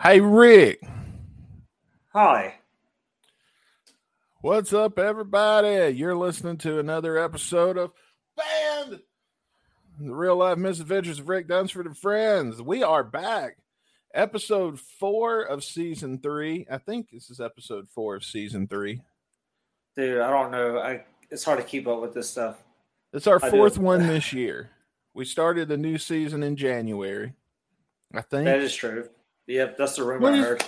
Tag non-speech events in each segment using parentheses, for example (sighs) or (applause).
Hey, Rick. Hi. What's up, everybody? You're listening to another episode of Band, the real life misadventures of Rick Dunsford and friends. We are back. Episode four of season three. I think this is episode four of season three. Dude, I don't know. I it's hard to keep up with this stuff. It's our I fourth do. one this year. We started the new season in January. I think That is true. Yep, that's the rumor I heard.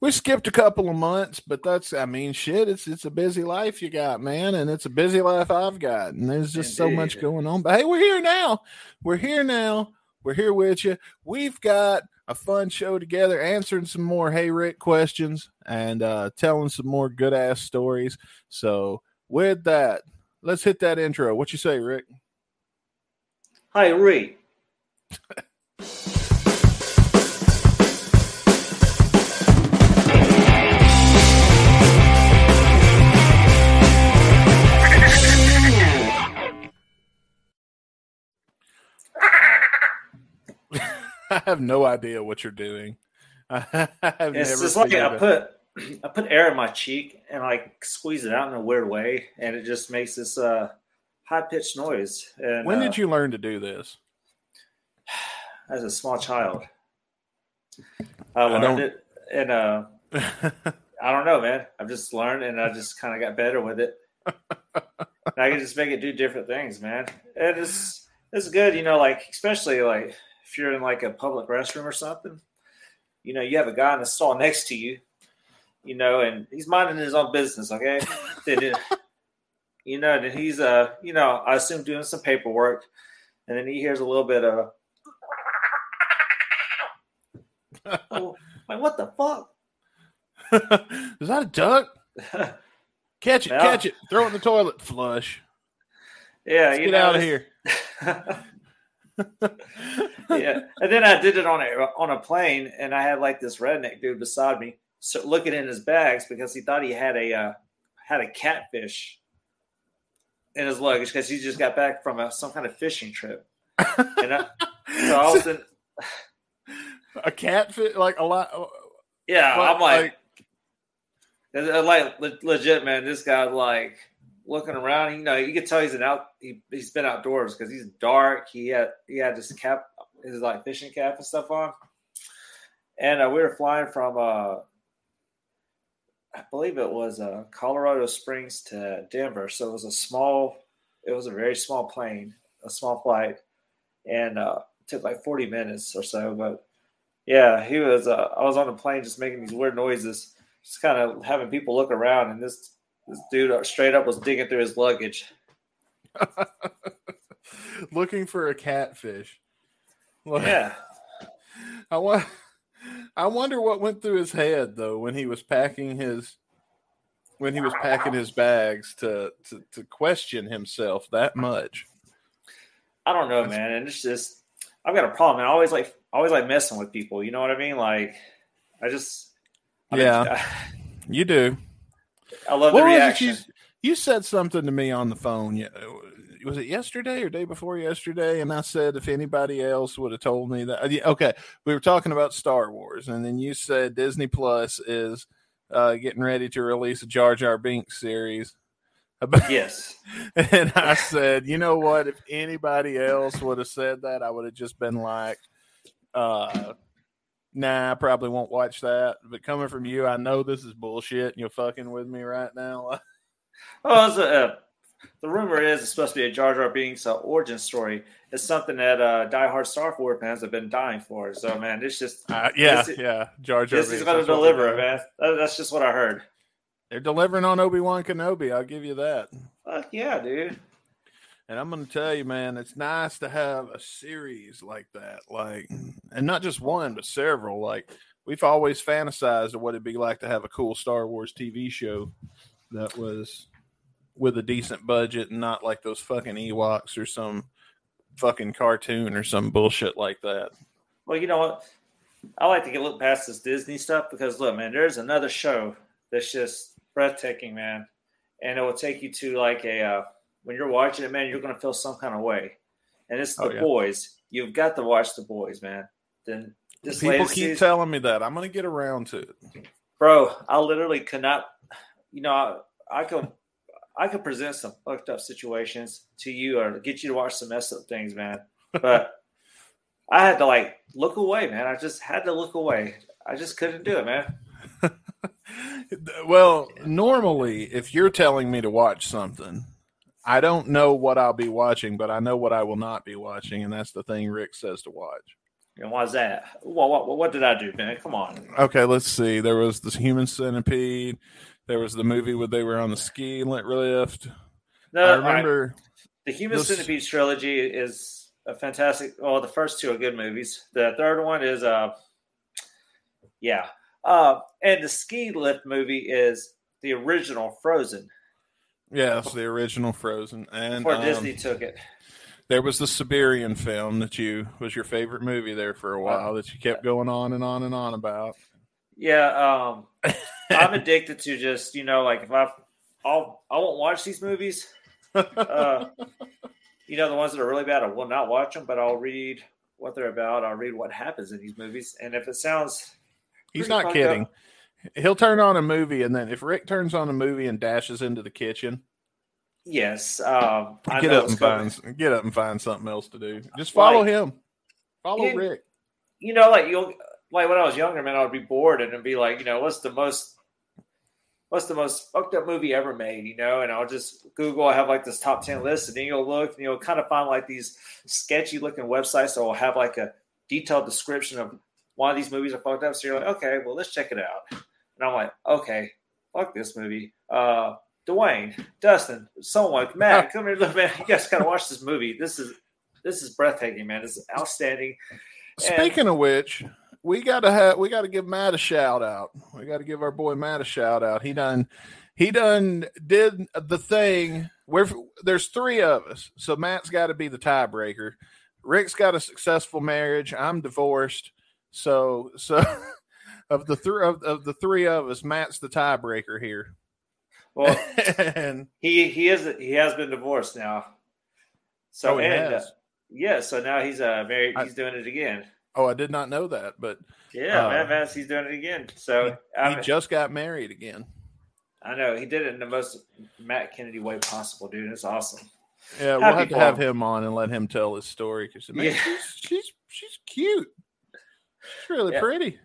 we skipped a couple of months, but that's I mean shit, it's it's a busy life you got, man, and it's a busy life I've got. And there's just so much going on. But hey, we're here now. We're here now. We're here with you. We've got a fun show together, answering some more Hey Rick questions and uh telling some more good ass stories. So with that, let's hit that intro. What you say, Rick? Hi, Reed. (laughs) (laughs) I have no idea what you're doing. (laughs) I have It's just like I put (clears throat) I put air in my cheek and like squeeze it out in a weird way, and it just makes this uh high pitched noise. And When uh, did you learn to do this? (sighs) as a small child? I don't- learned it, and uh, (laughs) I don't know, man. I've just learned, and I just kind of got better with it. I can just make it do different things, man. And it's it's good, you know, like especially like if you're in like a public restroom or something, you know, you have a guy in the stall next to you, you know, and he's minding his own business, okay? (laughs) Then you know, then he's uh, you know, I assume doing some paperwork, and then he hears a little bit of, (laughs) oh, like what the fuck? Is that a duck? (laughs) Catch it, catch it, throw it in the toilet, flush. yeah, Let's you get know, out of here. Yeah, and then I did it on a on a plane, and I had like this redneck dude beside me, so looking in his bags because he thought he had a uh, had a catfish in his luggage because he just got back from a, some kind of fishing trip, and I, so I was in, a catfish, like a lot. yeah, But, I'm like, uh, like legit, man. This guy like looking around. You know, you can tell he's an out. He, he's been outdoors because he's dark. He had he had this cap, his like fishing cap and stuff on. And uh, we were flying from, uh, I believe it was uh, Colorado Springs to Denver. So it was a small, it was a very small plane, a small flight, and uh, took like forty minutes or so. But yeah, he was. Uh, I was on the plane just making these weird noises just kind of having people look around, and this this dude straight up was digging through his luggage. (laughs) looking for a catfish. Like, Yeah, I want. I wonder what went through his head though when he was packing his when he was packing his bags to to, to question himself that much. I don't know, man, and it's just I've got a problem. I always like always like messing with people. You know what I mean? Like I just I mean, Yeah. You do. I, love What the reaction. you, you said something to me on the phone. Was it yesterday or day before yesterday? And I said if anybody else would have told me that. Okay, we were talking about Star Wars, and then you said Disney Plus is uh, getting ready to release a Jar Jar Binks series. (laughs) About, Yes, (laughs) and I said, you know what? If anybody else would have said that, I would have just been like, uh, nah, I probably won't watch that. But coming from you, I know this is bullshit. And you're fucking with me right now. (laughs) oh, a, uh, the rumor is it's supposed to be a Jar Jar Binks uh, origin story. It's something that uh, diehard Star Wars fans have been dying for. So man, it's just Uh, yeah, This yeah. Jar Jar. this is going to that's what they're deliver man. That- that's just what I heard. They're delivering on Obi Wan Kenobi. I'll give you that. Fuck yeah, dude. And I'm going to tell you, man, it's nice to have a series like that. Like, and not just one, but several. Like, we've always fantasized of what it'd be like to have a cool Star Wars TV show that was with a decent budget and not like those fucking Ewoks or some fucking cartoon or some bullshit like that. Well, you know what? I like to get look past this Disney stuff because look, man, there's another show that's just breathtaking, man, and it will take you to like a uh, when you're watching it, man, you're gonna feel some kind of way, and it's the Oh, yeah. boys. You've got to watch the boys, man. Then this People keep season- telling me that. I'm going to get around to it. bro. I literally cannot. You know, I, I could, I could present some fucked up situations to you or get you to watch some messed up things, man. But (laughs) I had to like look away, man. I just had to look away. I just couldn't do it, man. (laughs) well, normally, if you're telling me to watch something, I don't know what I'll be watching, but I know what I will not be watching, and that's the thing Rick says to watch. And why's that? Well, what, what did I do, man? Come on. Okay, let's see. There was this human centipede. There was the movie where they were on the ski lift. No, I right. remember. The Human This- Centipede trilogy is a fantastic. Well, the first two are good movies. The third one is, uh, yeah, uh, and the ski lift movie is the original Frozen Yes, the original Frozen, and before um, Disney took it. there was the Siberian film that you was your favorite movie there for a while that you kept going on and on and on about. Yeah, um, (laughs) I'm addicted to just you know like if I, I'll I won't watch these movies. Uh, you know the ones that are really bad, I will not watch them, but I'll read what they're about. I'll read what happens in these movies, and if it sounds He's not kidding. up- He'll turn on a movie, and then if Rick turns on a movie and dashes into the kitchen, Yes, um, I get up and coming. find get up and find something else to do. Just follow Like- him. Follow. Rick. You know, like you'll like when I was younger, man, I would be bored and be like, you know, what's the most what's the most fucked up movie ever made, you know? And I'll just Google, I have like this top ten list, and then you'll look and you'll kind of find like these sketchy looking websites that will have like a detailed description of why these movies are fucked up. So you're like, okay, well let's check it out. And I'm like, okay, fuck this movie. Uh Dwayne, Dustin, someone, Matt, (laughs) come here, look, man. You guys gotta watch this movie. This is this is breathtaking, man. This is outstanding. And- Speaking of which, we gotta have we gotta give Matt a shout out. We gotta give our boy Matt a shout out. He done he done did the thing where there's three of us, so Matt's got to be the tiebreaker. Rick's got a successful marriage. I'm divorced, so so (laughs) of the three of, of the three of us, Matt's the tiebreaker here. Well, (laughs) and he he is he has been divorced now. So Oh, he and, has? uh, yeah, so now he's uh married. I- He's doing it again. oh, I did not know that, but Yeah, Uh, man, man, he's doing it again. So he I, just got married again. I know he did it in the most Matt Kennedy way possible, dude. It's awesome. Yeah, we'll have to have him. him on and let him tell his story because Yeah. she's, she's she's cute. She's really Yeah. pretty.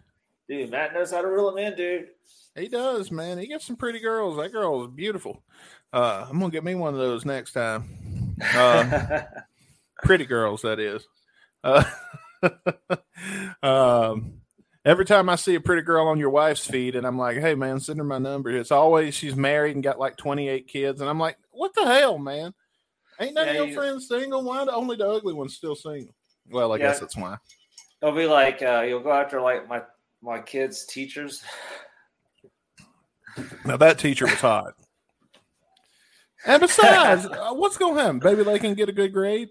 Dude, Matt knows how to reel him in, dude. He does, man. He gets some pretty girls. That girl is beautiful. Uh, I'm gonna get me one of those next time. Uh, (laughs) pretty girls, that is. Uh, (laughs) um, every time I see a pretty girl on your wife's feed, and I'm like, "Hey, man, send her my number." It's always she's married and got like 28 kids, and I'm like, "What the hell, man? Ain't none Yeah, of your you- friends single? Why the only the ugly one's still single?" Well, I Yeah. guess that's why. It'll be like uh, you'll go after like my my kids' teachers. Now that teacher was hot. And besides, (laughs) uh, what's going to happen? Baby, they can get a good grade.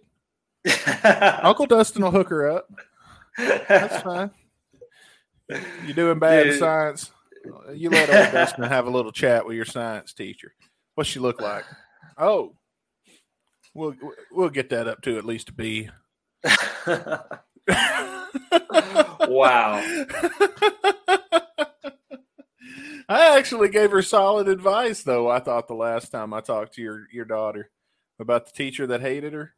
(laughs) Uncle Dustin will hook her up. That's fine. You're doing bad in science. You let Uncle Dustin have a little chat with your science teacher. What's she look like? Oh, we'll we'll get that up to at least a B. (laughs) wow. I actually gave her solid advice, though. I thought the last time I talked to your your daughter about the teacher that hated her.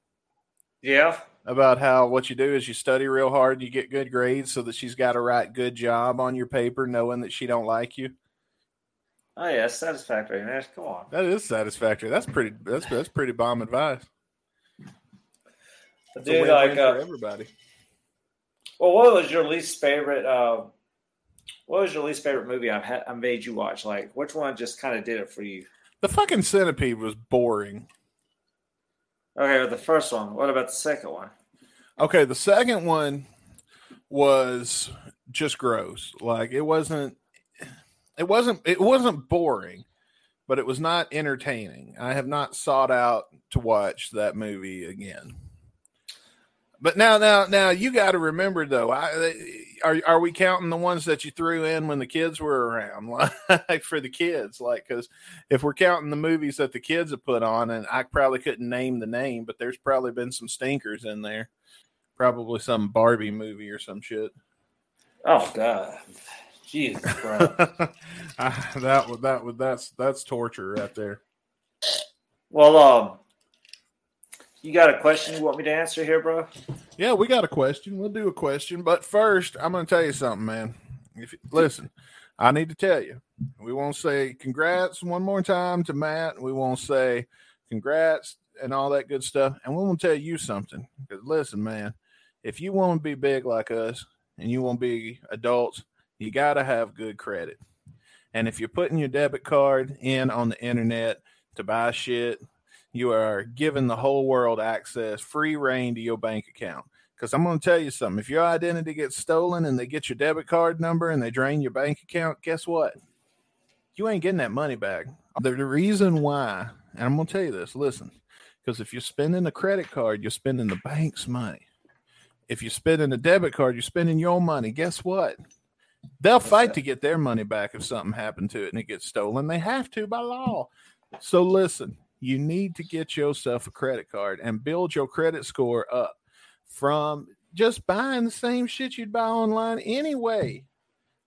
Yeah. about how what you do is you study real hard, and you get good grades, so that she's got to write good job on your paper, knowing that she don't like you. Oh yeah, satisfactory, man. Come on. That is satisfactory. That's pretty. That's that's pretty bomb advice. A Dude, like, for uh, everybody. Well, what was your least favorite? Uh, what was your least favorite movie I've had? I made you watch. Like, which one just kind of did it for you? The fucking centipede was boring. Okay, well, the first one. What about the second one? Okay, the second one was just gross. Like it wasn't. It wasn't. It wasn't boring, but it was not entertaining. I have not sought out to watch that movie again. But now, now, now, you got to remember though. I are are we counting the ones that you threw in when the kids were around, (laughs) like for the kids? Like, because if we're counting the movies that the kids have put on, and I probably couldn't name the name, but there's probably been some stinkers in there. Probably some Barbie movie or some shit. Oh God, Jesus, bro. I, (laughs) that would that would that's that's torture right there. well, um, you got a question you want me to answer here, bro? Yeah, we got a question. We'll do a question, but first, I'm going to tell you something, man. If listen, I need to tell you, we won't say congrats one more time to Matt. We won't say congrats and all that good stuff, and we want to tell you something. Because listen, man, if you want to be big like us and you want to be adults, you got to have good credit. And if you're putting your debit card in on the internet to buy shit, you are giving the whole world access, free rein to your bank account. Because I'm going to tell you something. If your identity gets stolen and they get your debit card number and they drain your bank account, guess what? You ain't getting that money back. The, the reason why, and I'm going to tell you this listen, because if you're spending a credit card, you're spending the bank's money. If you're spending a debit card, you're spending your money. Guess what? They'll fight to get their money back if something happened to it and it gets stolen. They have to by law. So listen, you need to get yourself a credit card and build your credit score up from just buying the same shit you'd buy online anyway.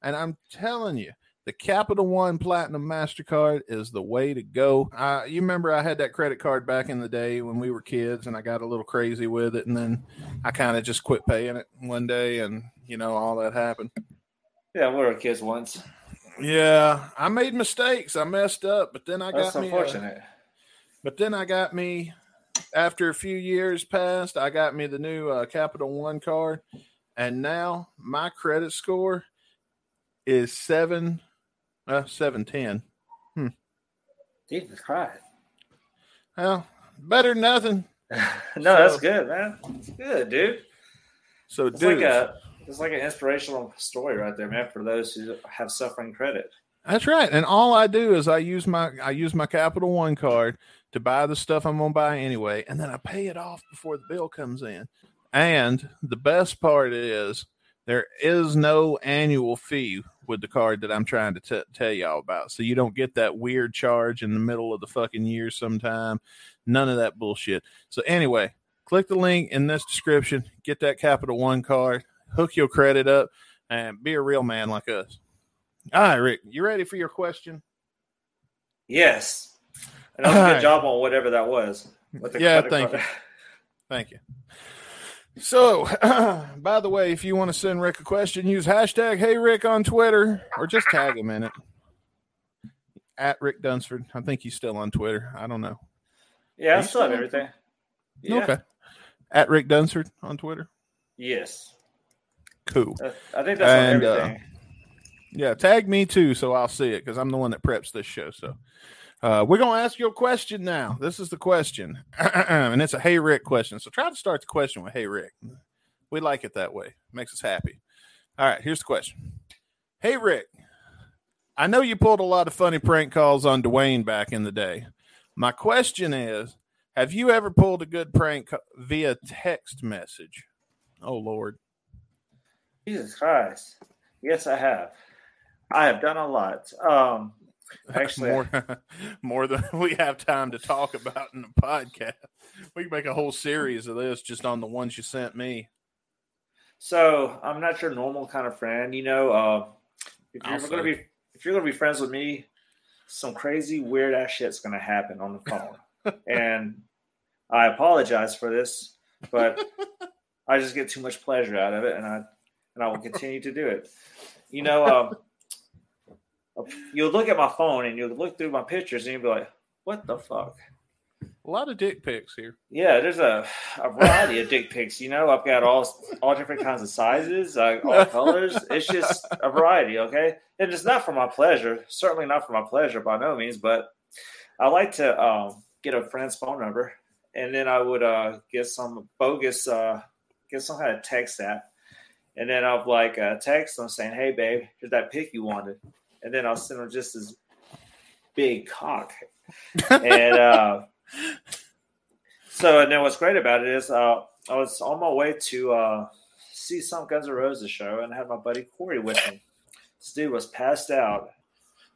And I'm telling you, the Capital One Platinum MasterCard is the way to go. Uh, you remember I had that credit card back in the day when we were kids and I got a little crazy with it. And then I kind of just quit paying it one day and, you know, all that happened. Yeah, we were kids once. Yeah, I made mistakes. I messed up, but then I That's got me. a- unfortunate. But then I got me. After a few years passed, I got me the new uh, Capital One card, and now my credit score is seven, uh, seven ten. Jesus Christ. Well, better than nothing. (laughs) no, that's good, man. It's good, dude. So, It's dude, like a it's like an inspirational story right there, man, for those who have suffering credit. That's right. And all I do is I use my I use my Capital One card to buy the stuff I'm gonna buy anyway, and then I pay it off before the bill comes in. And the best part is there is no annual fee with the card that I'm trying to t- tell y'all about. So you don't get that weird charge in the middle of the fucking year sometime. None of that bullshit. So anyway, click the link in this description, get that Capital One card, hook your credit up, and be a real man like us. All right, Rick, you ready for your question? Yes. And that was a good right. job on whatever that was. Yeah, thank card. Thank you. So, (clears throat) by the way, if you want to send Rick a question, use hashtag Hey Rick on Twitter or just tag him in it at Rick Dunsford. I think he's still on Twitter. I don't know. Yeah, I still have everything. Yeah. Okay. At Rick Dunsford on Twitter. Yes. Cool. Uh, I think that's And, on uh, everything. Yeah, tag me too, so I'll see it because I'm the one that preps this show. So uh, we're gonna ask you a question now. This is the question, (clears throat) and it's a Hey Rick question. So try to start the question with Hey Rick. We like it that way. Makes us happy. All right, here's the question. Hey Rick, I know you pulled a lot of funny prank calls on Dwayne back in the day. My question is, have you ever pulled a good prank via text message? Oh Lord. Jesus Christ. Yes, I have. I have done a lot. Um, (laughs) Actually- more (laughs) more than (laughs) we have time to talk about in the podcast. We can make a whole series of this just on the ones you sent me. so I'm not your normal kind of friend. You know, uh, if you're going to be if you're going to be friends with me, some crazy weird ass shit's going to happen on the phone, and I apologize for this, but I just get too much pleasure out of it, and I and I will continue to do it. You know, um, you'll look at my phone and you'll look through my pictures and you'll be like, "What the fuck." A lot of dick pics here. Yeah, there's a, a variety of dick pics. You know, I've got all all different kinds of sizes, uh, all (laughs) colors. It's just a variety, okay? And it's not for my pleasure. Certainly not for my pleasure by no means. But I like to um, get a friend's phone number, and then I would uh, get some bogus, uh, get some kind of text app, and then I'll like uh, text them saying, "Hey, babe, here's that pic you wanted," and then I'll send him just this big cock, (laughs) and. uh so and then what's great about it is uh, I was on my way to uh, see some Guns N' Roses show and I had my buddy Corey with me. This dude was passed out.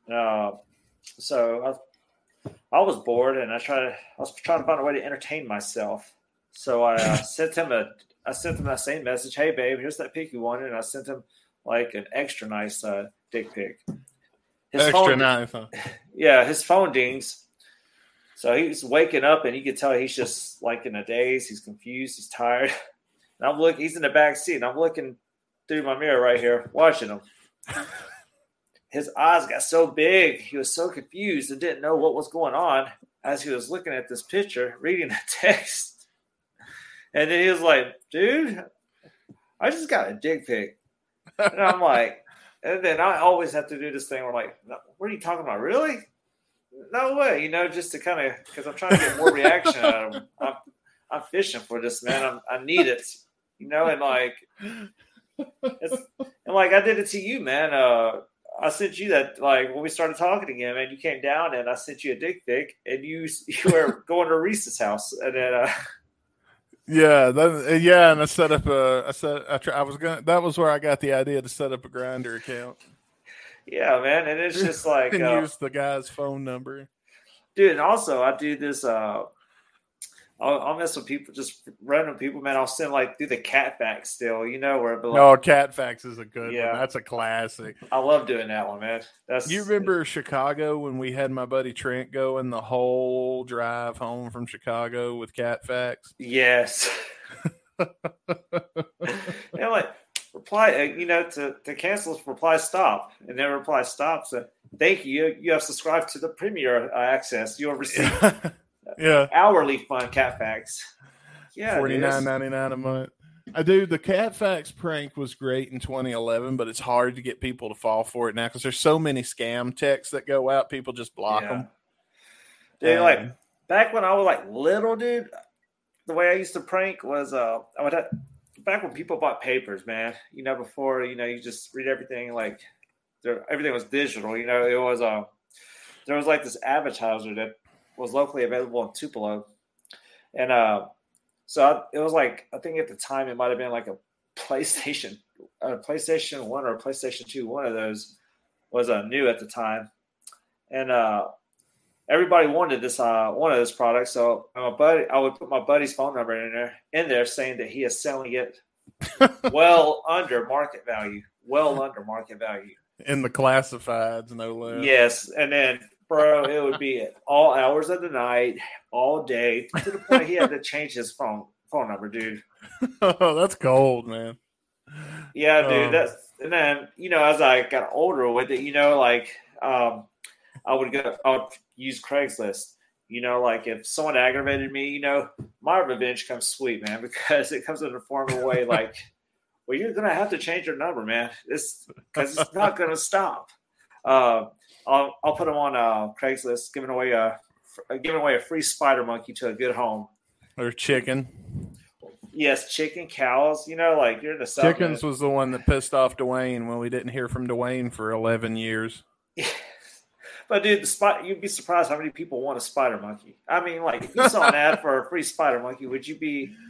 Uh, so I, I was bored and I tried I was trying to find a way to entertain myself. So I uh, (laughs) sent him a I sent him that same message. Hey babe, here's that pic you wanted. And I sent him like an extra nice uh, dick pic. His extra huh? (laughs) Yeah, his phone dings. So he's waking up, and you can tell he's just like in a daze. He's confused. He's tired. (laughs) And I'm looking. He's in the back seat, and I'm looking through my mirror right here, watching him. (laughs) His eyes got so big. He was so confused and didn't know what was going on as he was looking at this picture, reading the text. And then he was like, dude, I just got a dick pic. And I'm like, and then I always have to do this thing where like, what are you talking about? Really? No way, you know, just to kind of because I'm trying to get more reaction out of him. I'm, I'm fishing for this man. I'm, I need it, you know, and like, it's, and like I did it to you, man. Uh, I sent you that like when we started talking again, man. You came down and I sent you a dick pic, and you (laughs) you were going to Reese's house, and then. Uh, yeah, that, yeah, and I set up a. I said I, I was gonna. That was where I got the idea to set up a Grindr account. Yeah, man, and it's (laughs) just like and uh, use the guy's phone number, dude. And also, I do this. uh I'll, I'll, mess with people, just random people, man. I'll send like do the cat facts still, you know, where like, no cat facts is a good yeah. one. That's a classic. I love doing that one, man. That's you remember Chicago when we had my buddy Trent going the whole drive home from Chicago with cat facts? Yes. (laughs) and like reply, uh, you know, to to cancel reply stop, and then reply stop. So thank you. You have subscribed to the Premier uh, access. You'll receive (laughs) yeah hourly fun cat facts. Yeah, forty nine ninety nine a month. I do. The cat facts prank was great in 2011, but it's hard to get people to fall for it now because there's so many scam texts that go out. People just block yeah. them. Dude, um, like back when I was like little, dude, the way I used to prank was uh, I would have, back when people bought papers, man. You know, before you know, you just read everything like there, everything was digital. You know, it was uh, there was like this advertiser that was locally available in Tupelo, and uh, so I, it was like I think at the time it might have been like a PlayStation, a PlayStation One or a PlayStation Two. One of those was uh, new at the time, and uh, everybody wanted this uh, one of those products. So my buddy, I would put my buddy's phone number in there, in there, saying that he is selling it (laughs) well under market value, well under market value in the classifieds, no less. Yes, and then bro, it would be at all hours of the night, all day, to the point he had to change his phone phone number, dude. oh, (laughs) that's cold, man. Yeah, dude. Um, that's and then you know, as I got older with it, you know, like um, I would go, I would use Craigslist. You know, like if someone aggravated me, you know, my revenge comes sweet, man, (laughs) because it comes in a form of way like, well, you're gonna have to change your number, man. It's because it's not gonna stop. Uh, I'll I'll put them on uh, Craigslist, giving away a giving away a free spider monkey to a good home or chicken. Yes, chicken, cows. You know, like you're the South chickens was the one that pissed off Dwayne when we didn't hear from Dwayne for eleven years. (laughs) but dude, the spot you'd be surprised how many people want a spider monkey. I mean, like if you saw an ad for a free spider monkey, would you be? (laughs)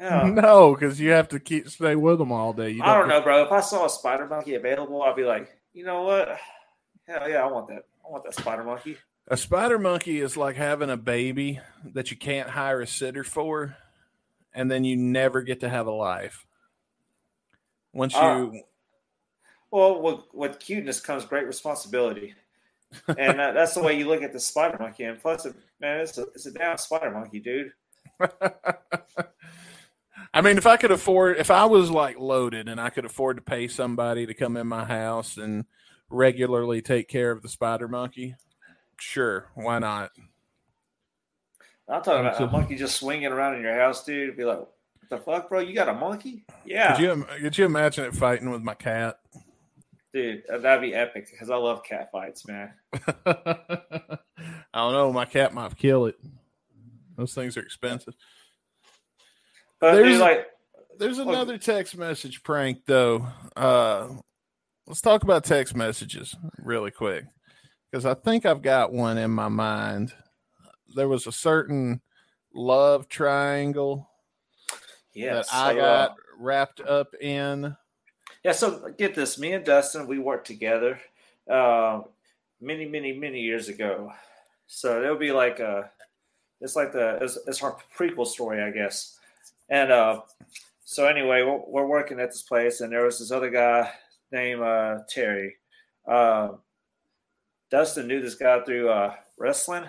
No, because you have to keep stay with them all day. You don't I don't know, bro. If I saw a spider monkey available, I'd be like, you know what? Hell yeah, I want that. I want that spider monkey. A spider monkey is like having a baby that you can't hire a sitter for, and then you never get to have a life. Once you, uh, well, with, with, cuteness comes great responsibility, and that, that's the way you look at the spider monkey. And plus, it, man, it's a it's a damn spider monkey, dude. (laughs) I mean, if I could afford, if I was like loaded and I could afford to pay somebody to come in my house and regularly take care of the spider monkey, sure, why not? I'm talking about a monkey just swinging around in your house, dude. Be like, the fuck, bro? You got a monkey? Yeah. Could you, could you imagine it fighting with my cat? Dude, that'd be epic because I love cat fights, man. (laughs) (laughs) I don't know. My cat might kill it. Those things are expensive. But there's like, there's another text message prank though. Uh, let's talk about text messages really quick because I think I've got one in my mind. There was a certain love triangle yes, that I so, got uh, wrapped up in. Yeah, so get this. Me and Dustin, we worked together uh, many, many, many years ago. So it'll be like a, it's like the, it's, it's our prequel story, I guess. And uh, so anyway, we're, we're working at this place, and there was this other guy named uh, Terry. Uh, Dustin knew this guy through uh, wrestling,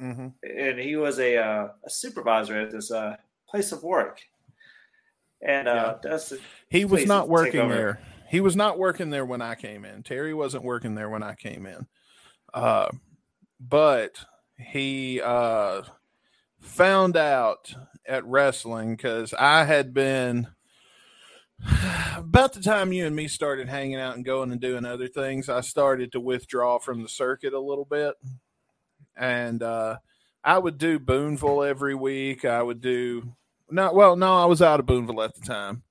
Mm-hmm. and he was a, uh, a supervisor at this uh, place of work. And uh, Dustin, He was not working there. He was not working there when I came in. Terry wasn't working there when I came in. Uh, but he uh, found out at wrestling because I had been about the time you and me started hanging out and going and doing other things. I started to withdraw from the circuit a little bit, and uh, I would do Boonville every week. I would do not well. No, I was out of Boonville at the time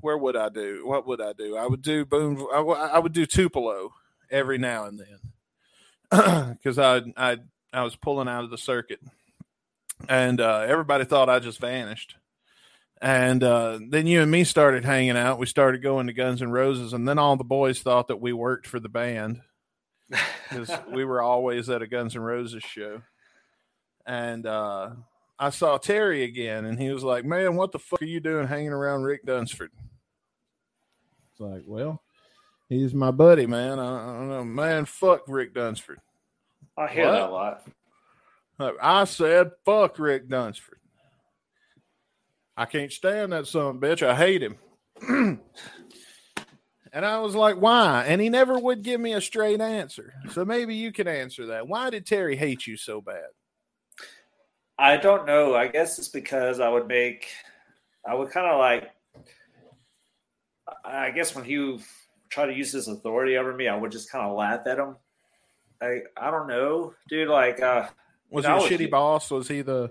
where would I do? What would I do? I would do Boone. I, w- I would do Tupelo every now and then (clears throat) because I I I was pulling out of the circuit, and uh, everybody thought I just vanished. And uh, then you and me started hanging out. We started going to Guns N' Roses, and then all the boys thought that we worked for the band (laughs) because we were always at a Guns N' Roses show. And uh, I saw Terry again, and he was like, "Man, what the fuck are you doing hanging around Rick Dunsford?" It's like, well, he's my buddy, man. I, I don't know, man. Fuck Rick Dunsford. I hear What? that a lot. I said, fuck Rick Dunsford. I can't stand that son bitch. I hate him. (clears throat) and I was like, why? And he never would give me a straight answer. So maybe you can answer that. Why did Terry hate you so bad? I don't know. I guess it's because I would make, I would kind of like, I guess when he tried to use his authority over me, I would just kind of laugh at him. I I don't know, dude. Like, uh, Was he a shitty boss? Was he the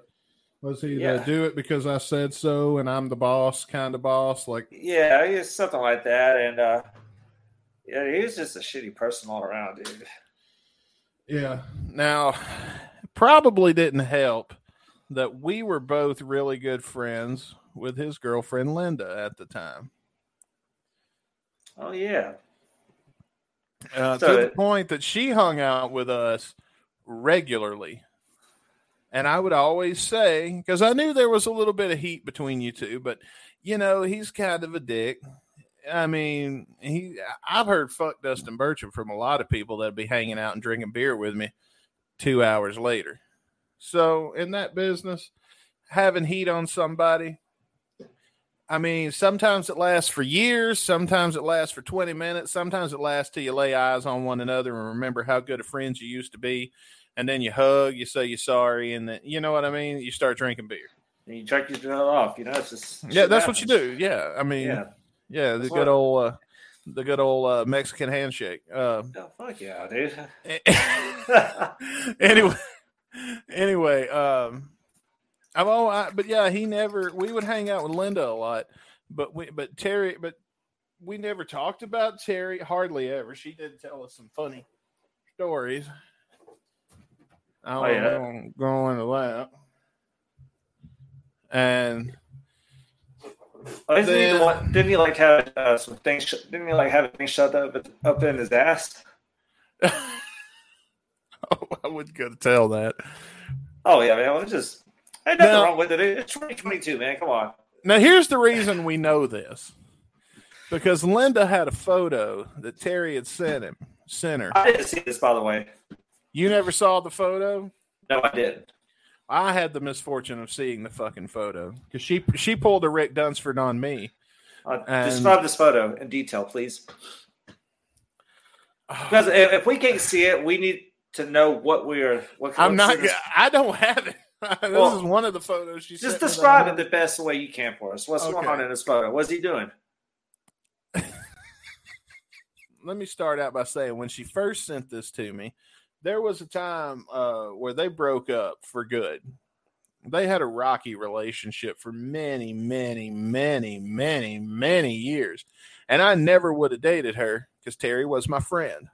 was he Yeah. the do it because I said so and I'm the boss kind of boss? Like yeah, it's something like that. And uh, yeah, he was just a shitty person all around, dude. Yeah. Now, probably didn't help that we were both really good friends with his girlfriend Linda at the time. Oh yeah, Uh, So to the point that she hung out with us regularly. And I would always say, because I knew there was a little bit of heat between you two, but you know, he's kind of a dick. I mean, he I've heard fuck Dustin Burcham from a lot of people that'd be hanging out and drinking beer with me two hours later. So in that business, having heat on somebody, I mean, sometimes it lasts for years, sometimes it lasts for 20 minutes, sometimes it lasts till you lay eyes on one another and remember how good of friends you used to be. And then you hug, you say you're sorry, and then you know what I mean? You start drinking beer. and you jerk yourself off. You know, it's just Yeah, that's what you do. Yeah. I mean, Yeah. yeah, the good old uh, the good old uh, Mexican handshake. Uh, Oh fuck yeah, dude. (laughs) (laughs) anyway, anyway, um, I've all, I, but yeah, he never. We would hang out with Linda a lot, but we, but Terry, but we never talked about Terry hardly ever. She did tell us some funny stories. I don't Oh, yeah. know, go into that. And Oh, he the Then- one- didn't he like have uh, some things? sh- Didn't he like have things shut up up in his ass? (laughs) oh, I wouldn't go to tell that. Oh yeah, man. It's just ain't nothing Now- wrong with it. It's 2022, man. Come on. Now, here's the reason we know this because Linda had a photo that Terry had sent him, sent her. I didn't see this, by the way. You never saw the photo? No, I didn't. I had the misfortune of seeing the fucking photo because she she pulled a Rick Dunsford on me. Uh, And- describe this photo in detail, please. Because if, if we can't see it, we need to know what we are. What I'm not. I don't have it. (laughs) this Well, is one of the photos she Just sent me that describe it the best way you can for us. What's going on in this photo? What's he doing? (laughs) let me start out by saying when she first sent this to me, there was a time uh, where they broke up for good. They had a rocky relationship for many, many, many, many, many years. And I never would have dated her because Terry was my friend.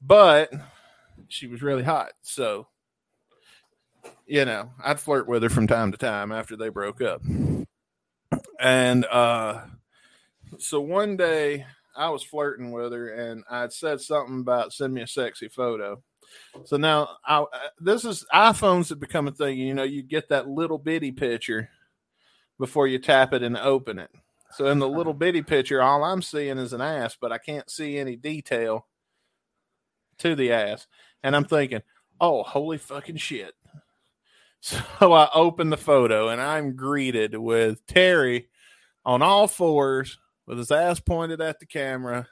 But she was really hot. So, you know, I'd flirt with her from time to time after they broke up. And uh, so one day I was flirting with her and I'd said something about send me a sexy photo. So now I, uh, this is iPhones have become a thing. You know, you get that little bitty picture before you tap it and open it. So in the uh-huh. little bitty picture, all I'm seeing is an ass, but I can't see any detail to the ass. And I'm thinking, oh, holy fucking shit. (laughs) So I open the photo and I'm greeted with Terry on all fours with his ass pointed at the camera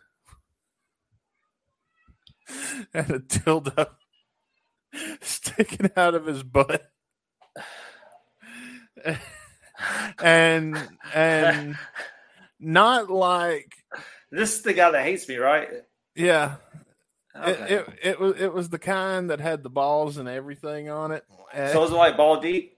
(laughs) and a dildo (laughs) sticking out of his butt. (laughs) and and not like this is the guy that hates me, right? yeah Okay. it, it, it was it was the kind that had the balls and everything on it so it like ball deep?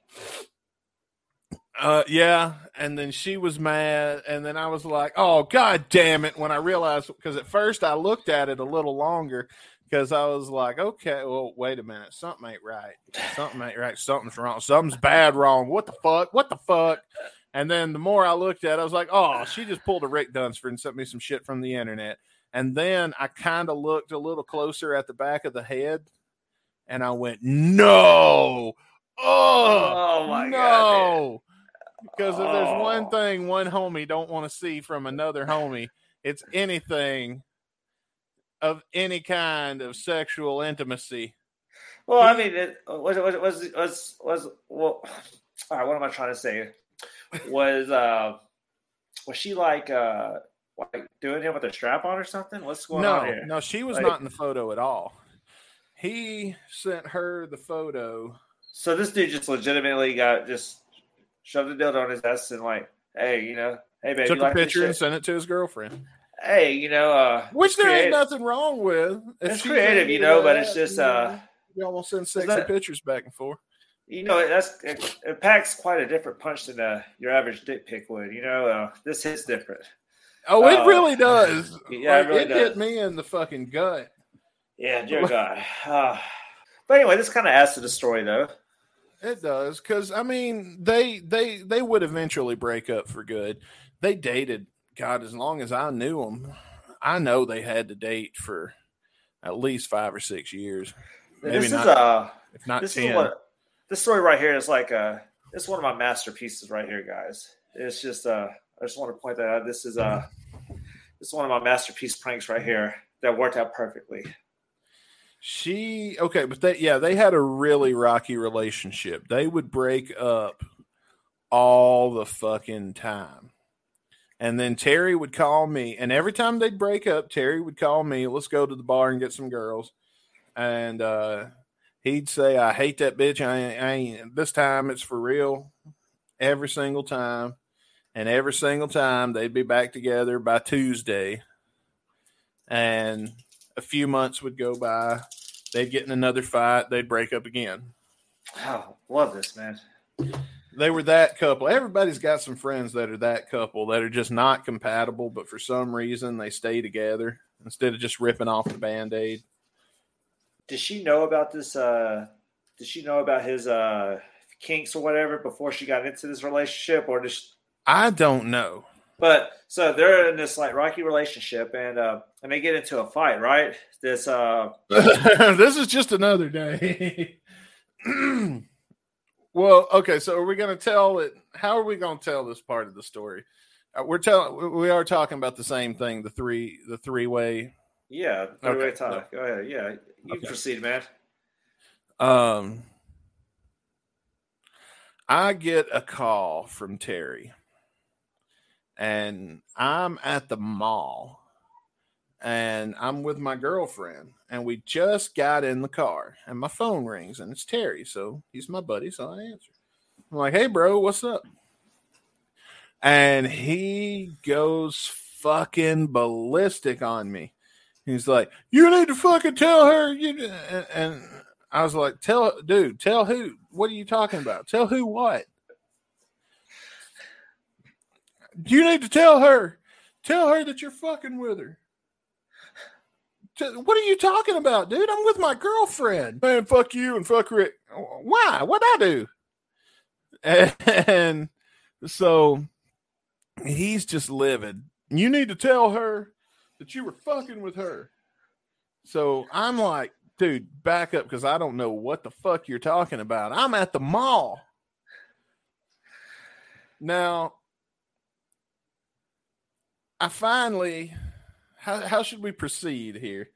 Uh, yeah, and then she was mad, and then I was like, "Oh God damn it!" When I realized, because at first I looked at it a little longer, because I was like, "Okay, well, wait a minute, something ain't right. Something ain't right. Something's wrong. Something's bad wrong. What the fuck? What the fuck?" And then the more I looked at, it, I was like, "Oh, she just pulled a Rick Dunsford and sent me some shit from the internet." And then I kind of looked a little closer at the back of the head, and I went, "No." Oh, Oh, my no. God, Because if there's one thing one homie don't want to see from another homie, it's anything of any kind of sexual intimacy. Well, I mean, it was was was was was well. All right, what am I trying to say? Was uh was she like uh like doing him with a strap on or something? What's going on No, here? no, she was Like- not in the photo at all. He sent her the photo. So this dude just legitimately got just shoved a dildo on his ass and like, hey, you know, hey baby, took a like picture and sent it to his girlfriend. Hey, you know, uh, Which there ain't nothing wrong with. If It's creative, you know, but it's just you uh, want to send sexy that- pictures back and forth. you know, that's it, it packs quite a different punch than uh, your average dick pic would. You know, uh, this hits different. Oh, it Uh, really does. (laughs) yeah, it really it hit me in the fucking gut. Yeah, dear (laughs) God. Uh, but anyway, this kind of adds to the story, though. It does because I mean they they they would eventually break up for good. They dated God as long as I knew them. I know they had to date for at least five or six years, Maybe this not is uh if not this ten. is what this story right here is like uh it's one of my masterpieces right here, guys. It's just uh I just want to point that out. This is uh this is one of my masterpiece pranks right here that worked out perfectly. She okay, but they yeah they had a really rocky relationship. They would break up all the fucking time. And then Terry would call me, and every time they'd break up, Terry would call me. Let's go to the bar and get some girls. And uh, he'd say, "I hate that bitch. I ain't, I ain't. This time it's for real. Every single time, and every single time they'd be back together by Tuesday. And a few months would go by. They'd get in another fight. They'd break up again. Oh, love this, man. They were that couple. Everybody's got some friends that are that couple that are just not compatible, but for some reason they stay together instead of just ripping off the band aid. Did she know about this uh did she know about his uh kinks or whatever before she got into this relationship or just I don't know. But so they're in this like rocky relationship, and uh, and they get into a fight, right? This uh, (laughs) this is just another day. (clears throat) well, okay, so are we going to tell it? How are we going to tell this part of the story? Uh, we're telling. We are talking about the same thing. The three. The three way. yeah, three way Okay, talk. Go ahead, yeah, you Okay. proceed, man. Um, I get a call from Terry, and I'm at the mall, and I'm with my girlfriend, and we just got in the car, and my phone rings, and it's Terry, so he's my buddy, so I answer. I'm like, "Hey, bro, what's up?" And he goes fucking ballistic on me. He's like, "You need to fucking tell her." You and, I was like, "Tell, dude, tell who? What are you talking about? Tell who what? You need to tell her. Tell her that you're fucking with her." What are you talking about, dude? I'm with my girlfriend. Man, fuck you and fuck Rick. Why? What'd I do? And so he's just livid. You need to tell her that you were fucking with her. So I'm like, dude, back up because I don't know what the fuck you're talking about. I'm at the mall. Now, I finally, how how should we proceed here?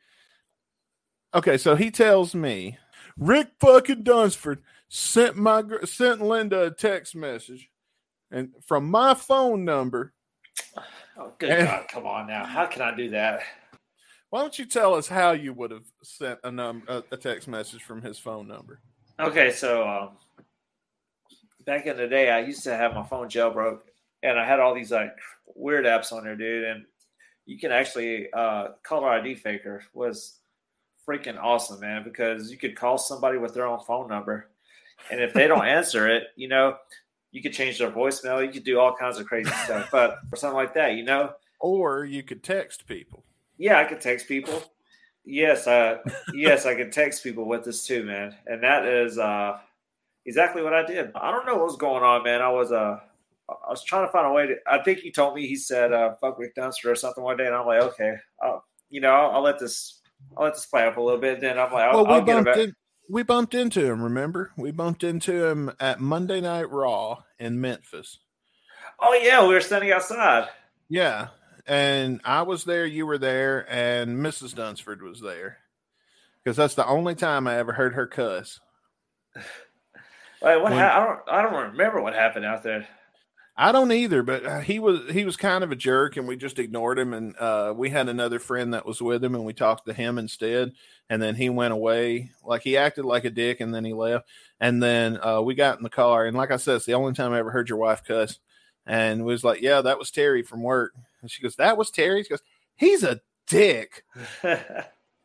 Okay, so he tells me Rick fucking Dunsford sent my sent Linda a text message, and from my phone number. Oh, good And- God! Come on now. How can I do that? Why don't you tell us how you would have sent a num a, a text message from his phone number? Okay, so um, back in the day, I used to have my phone jailbroken, and I had all these like weird apps on there, dude. And you can actually uh, caller ID faker was freaking awesome, man, because you could call somebody with their own phone number, and if they don't (laughs) answer it, you know, you could change their voicemail. You could do all kinds of crazy stuff, but or something like that, you know. Or you could text people. Yeah, I could text people. Yes, uh, yes, I could text people with this too, man. And that is uh, exactly what I did. I don't know what was going on, man. I was uh, I was trying to find a way to. I think he told me he said uh, "fuck Rick Dunsford" or something one day, and I'm like, okay, I'll, you know, I'll, I'll let this, I'll let this play up a little bit. Then I'm like, I'll, well, we I'll get it bumped back. in, we bumped into him. Remember, we bumped into him at Monday Night Raw in Memphis. Oh yeah, we were standing outside. Yeah, and I was there, you were there, and Mrs. Dunsford was there because that's the only time I ever heard her cuss. Like what? When- Ha- I don't, I don't remember what happened out there. I don't either, but uh, he was he was kind of a jerk, and we just ignored him. And uh, we had another friend that was with him, and we talked to him instead. And then he went away, like he acted like a dick, and then he left. And then uh, we got in the car, and like I said, it's the only time I ever heard your wife cuss. And was like, "Yeah, that was Terry from work." And she goes, "That was Terry." She goes, "He's a dick." (laughs)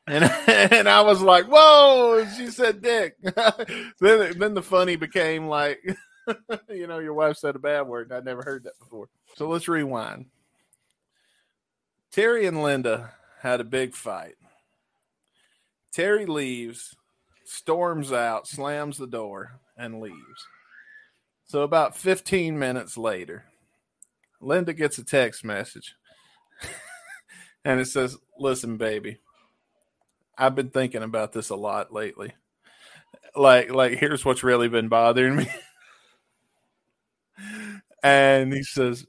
And (laughs) and I was like, "Whoa!" She said, "Dick." (laughs) then then the funny became like, (laughs) you know, your wife said a bad word. I'd never heard that before. So let's rewind. Terry and Linda had a big fight. Terry leaves, storms out, slams the door, and leaves. So about 15 minutes later, Linda gets a text message. (laughs) and it says, Listen, baby, I've been thinking about this a lot lately. Like, like here's what's really been bothering me. (laughs) and he says,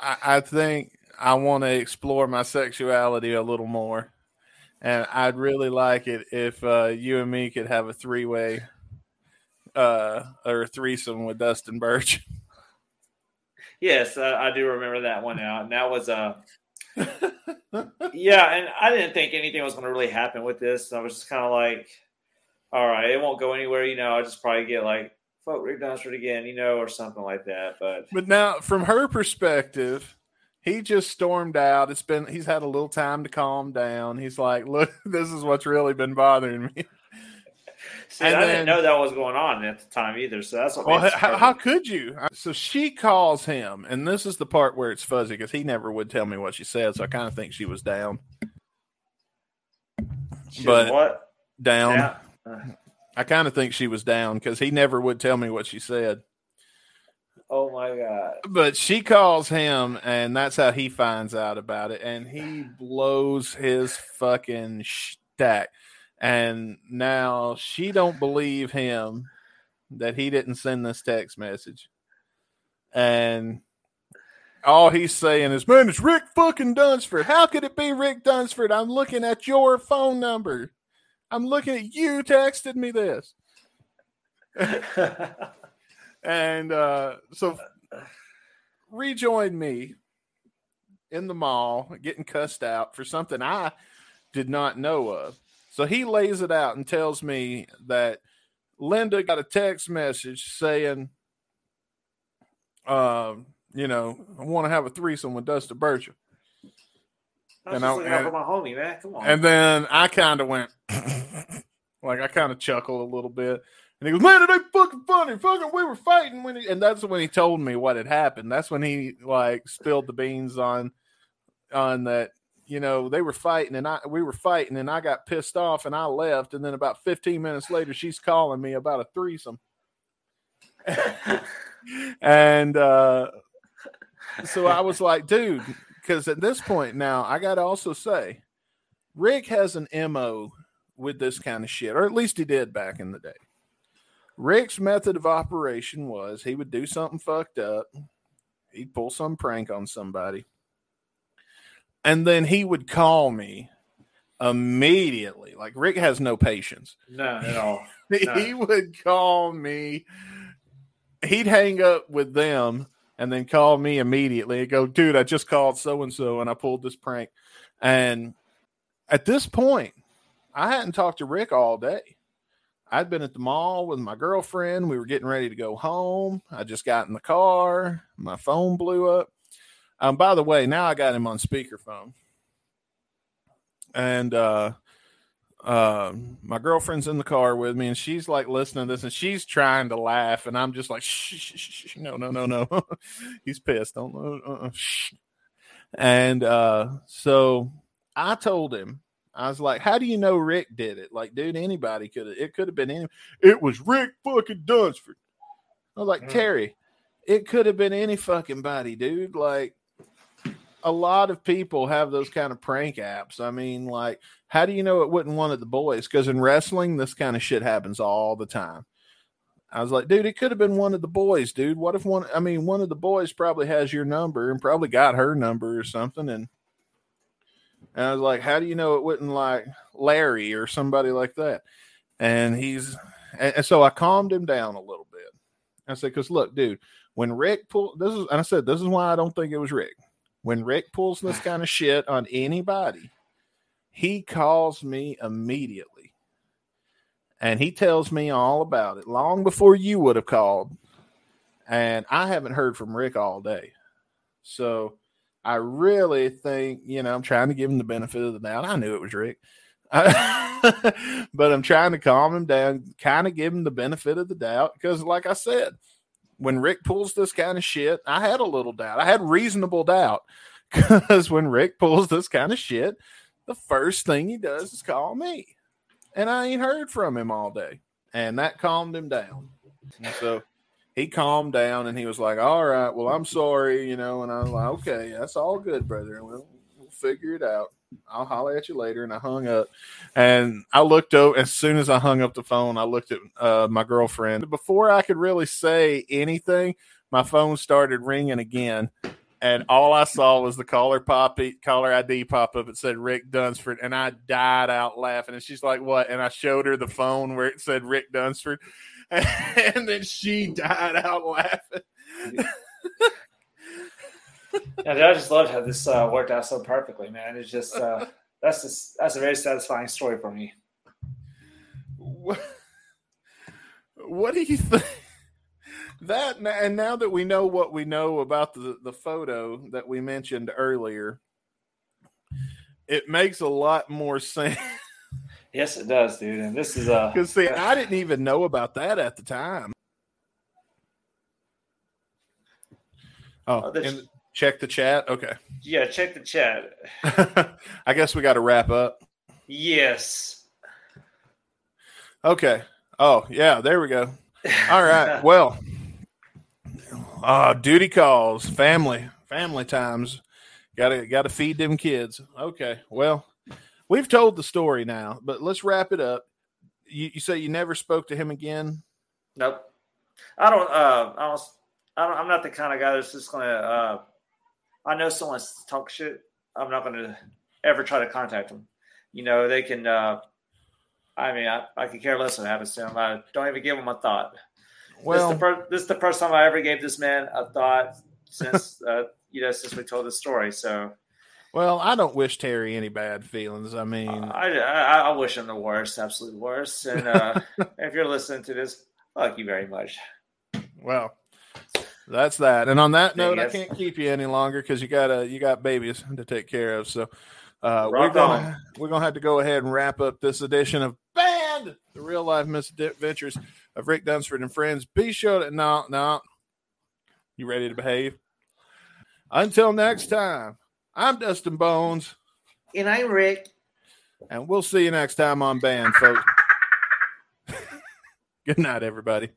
I, I think I want to explore my sexuality a little more. And I'd really like it if uh, you and me could have a three way uh, or a threesome with Dustin Birch. (laughs) Yes, uh, I do remember that one now. And that was uh yeah, and I didn't think anything was going to really happen with this. I was just kind of like, all right, it won't go anywhere. You know, I'll just probably get like fuck Rick Dunsford again, you know, or something like that. But But now, from her perspective, he just stormed out. It's been he's had a little time to calm down. He's like, "Look, (laughs) this is what's really been bothering me." (laughs) see, And I then- didn't know that was going on at the time either. So that's what. Well, how, how could you? So she calls him, and this is the part where it's fuzzy because he never would tell me what she said. So I kind of think she was down. She but- what? Down. Yeah. I kind of think she was down because he never would tell me what she said. oh my god. But she calls him, and that's how he finds out about it, and he blows his fucking stack. And now she don't believe him that he didn't send this text message, and all he's saying is, "Man, it's Rick fucking Dunsford. How could it be Rick Dunsford? I'm looking at your phone number. I'm looking at you texted me this." (laughs) And uh, so rejoin me in the mall getting cussed out for something I did not know of. So he lays it out and tells me that Linda got a text message saying, um, you know, I want to have a threesome with Dustin Birchall. I And I- and- my homie, man. Come on. And then I kind of went, (laughs) like I kind of chuckled a little bit. And he goes, "Man, it ain't fucking funny. Fucking, we were fighting when." He, and that's when he told me what had happened. That's when he like spilled the beans on, on that. You know, they were fighting, and I we were fighting, and I got pissed off, and I left. And then about fifteen minutes later, she's calling me about a threesome. (laughs) and uh, so I was like, dude, because at this point now, I got to also say, Rick has an MO with this kind of shit, or at least he did back in the day. Rick's method of operation was he would do something fucked up, he'd pull some prank on somebody, and then he would call me immediately. Like Rick has no patience. No, at all. (laughs) he would call me. He'd hang up with them and then call me immediately and go, dude, I just called so and so and I pulled this prank. And at this point, I hadn't talked to Rick all day. I'd been at the mall with my girlfriend. We were getting ready to go home. I just got in the car. My phone blew up. Um, by the way, now I got him on speakerphone. And uh, uh, my girlfriend's in the car with me, and she's like listening to this, and she's trying to laugh, and I'm just like, shh, shh, shh, shh. no, no, no, no. (laughs) He's pissed. Don't. Uh, uh, shh. And uh, so I told him, I was like, "How do you know Rick did it? Like, dude, anybody could have. It could have been any. It was Rick fucking Dunsford." I was like, Mm. Terry, it could have been any fucking body, dude. Like, a lot of people have those kind of prank apps. I mean, like, how do you know it wouldn't one of the boys? Because in wrestling, this kind of shit happens all the time. I was like, dude, it could have been one of the boys, dude. What if one? I mean, one of the boys probably has your number and probably got her number or something, and and I was like, how do you know it wouldn't like Larry or somebody like that? And he's, and, and so I calmed him down a little bit. I said, because look, dude, when Rick pulled this is, and I said, this is why I don't think it was Rick. When Rick pulls this (sighs) kind of shit on anybody, he calls me immediately and he tells me all about it long before you would have called. And I haven't heard from Rick all day. So I really think, you know, I'm trying to give him the benefit of the doubt. I knew it was Rick. (laughs) but I'm trying to calm him down, kind of give him the benefit of the doubt. Because, like I said, when Rick pulls this kind of shit, I had a little doubt. I had reasonable doubt. (laughs) Because when Rick pulls this kind of shit, the first thing he does is call me. And I ain't heard from him all day. And that calmed him down. And (laughs) so he calmed down and he was like, All right, well, I'm sorry, you know. And I was like, Okay, that's all good, brother. We'll, we'll figure it out. I'll holler at you later. And I hung up. And I looked over as soon as I hung up the phone, I looked at uh, my girlfriend. Before I could really say anything, my phone started ringing again. And all I saw was the caller pop caller ID pop up. It said Rick Dunsford, and I died out laughing. And she's like, "What?" And I showed her the phone where it said Rick Dunsford, (laughs) and then she died out laughing. And I just loved how this uh, worked out so perfectly, man. It's just uh, that's just that's a very satisfying story for me. What, what do you think? That and now that we know what we know about the the photo that we mentioned earlier, it makes a lot more sense. Yes, it does, dude. And this is uh, Because see, I didn't even know about that at the time. Oh, Oh, this- and check the chat. Okay, yeah. Check the chat. (laughs) I guess we got to wrap up. Yes. Okay. Oh yeah, there we go. All right. (laughs) Well, uh, duty calls, family, family times. Got to got to feed them kids. Okay. Well, we've told the story now, but let's wrap it up. You, you say you never spoke to him again. Nope. I don't. Uh, I don't. I don't. I'm not the kind of guy that's just gonna. Uh, I know someone's talk shit. I'm not gonna ever try to contact them. You know, they can. Uh, I mean, I, I could care less what happens to them. I don't even give them a thought. Well, this, is the fir- this is the first time I ever gave this man a thought since (laughs) uh, you know since we told the story. So well, I don't wish Terry any bad feelings. I mean, I, I I wish him the worst, absolute worst. And uh, (laughs) if you're listening to this, fuck you very much. Well, that's that. And on that note, I can't keep you any longer because you got a you got babies to take care of. So uh, we're gonna on. we're gonna have to go ahead and wrap up this edition of Band, the real life misadventures of Rick Dunsford and friends. Be sure to no no. You ready to behave? Until next time, I'm Dustin Bones, And I'm Rick. and we'll see you next time on Band, folks. (laughs) Good night, everybody.